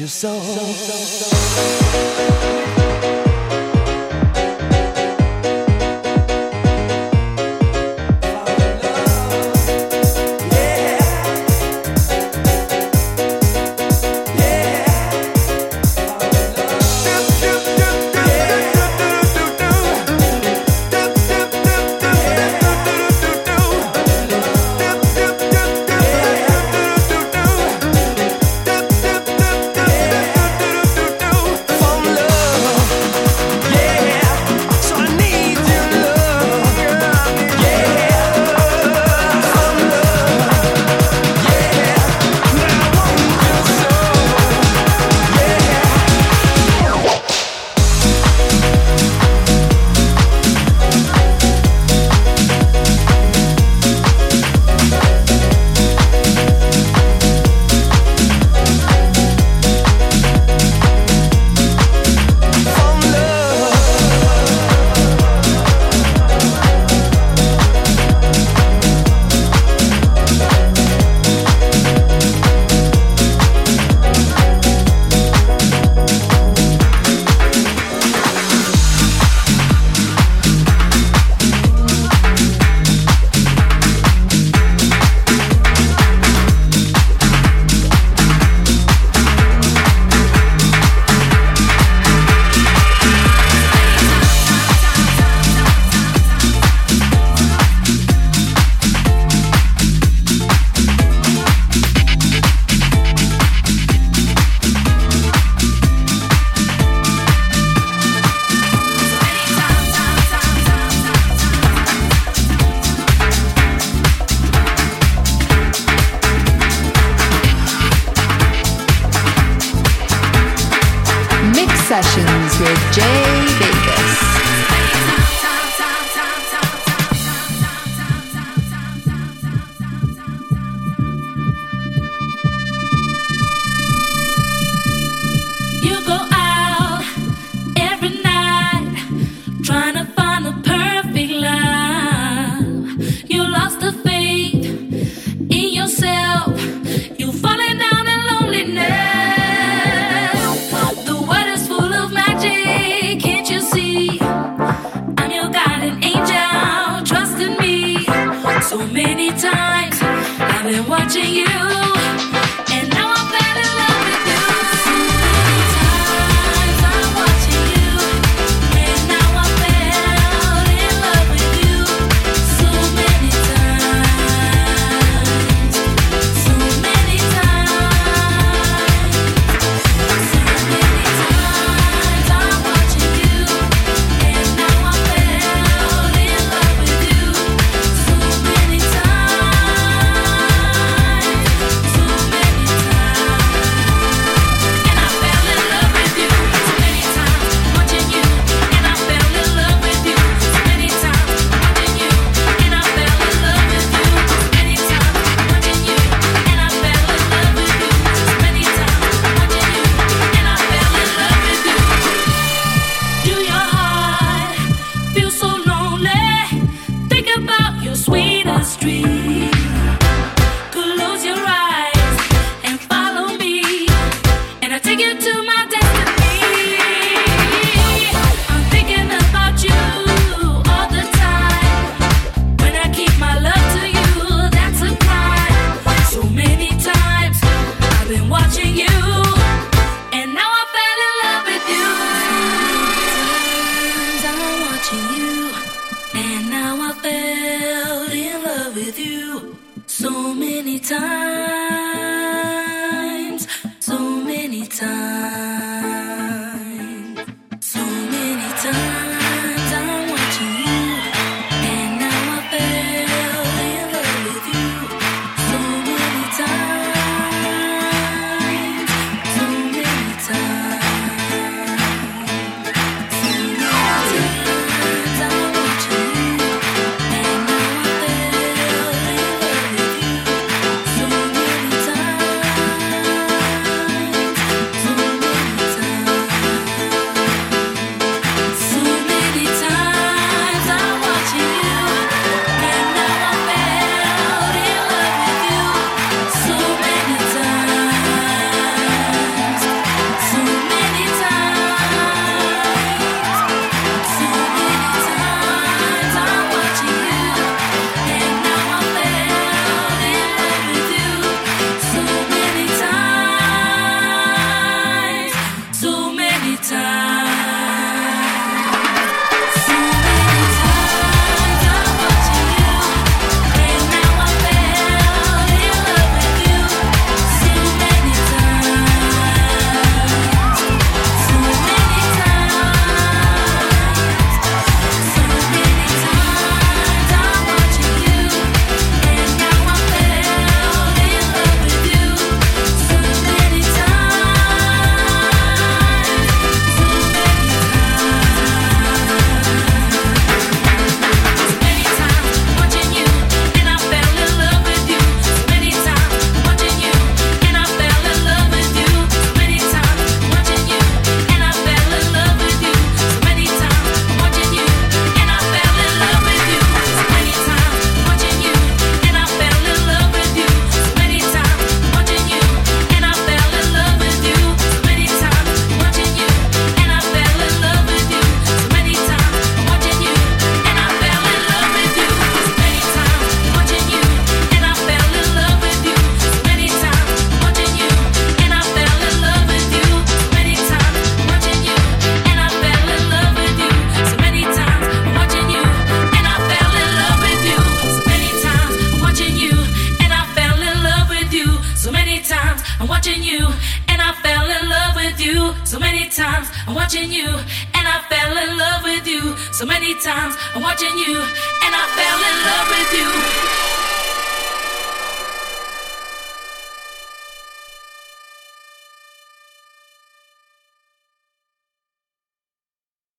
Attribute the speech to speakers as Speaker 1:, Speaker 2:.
Speaker 1: your soul. soul, soul, soul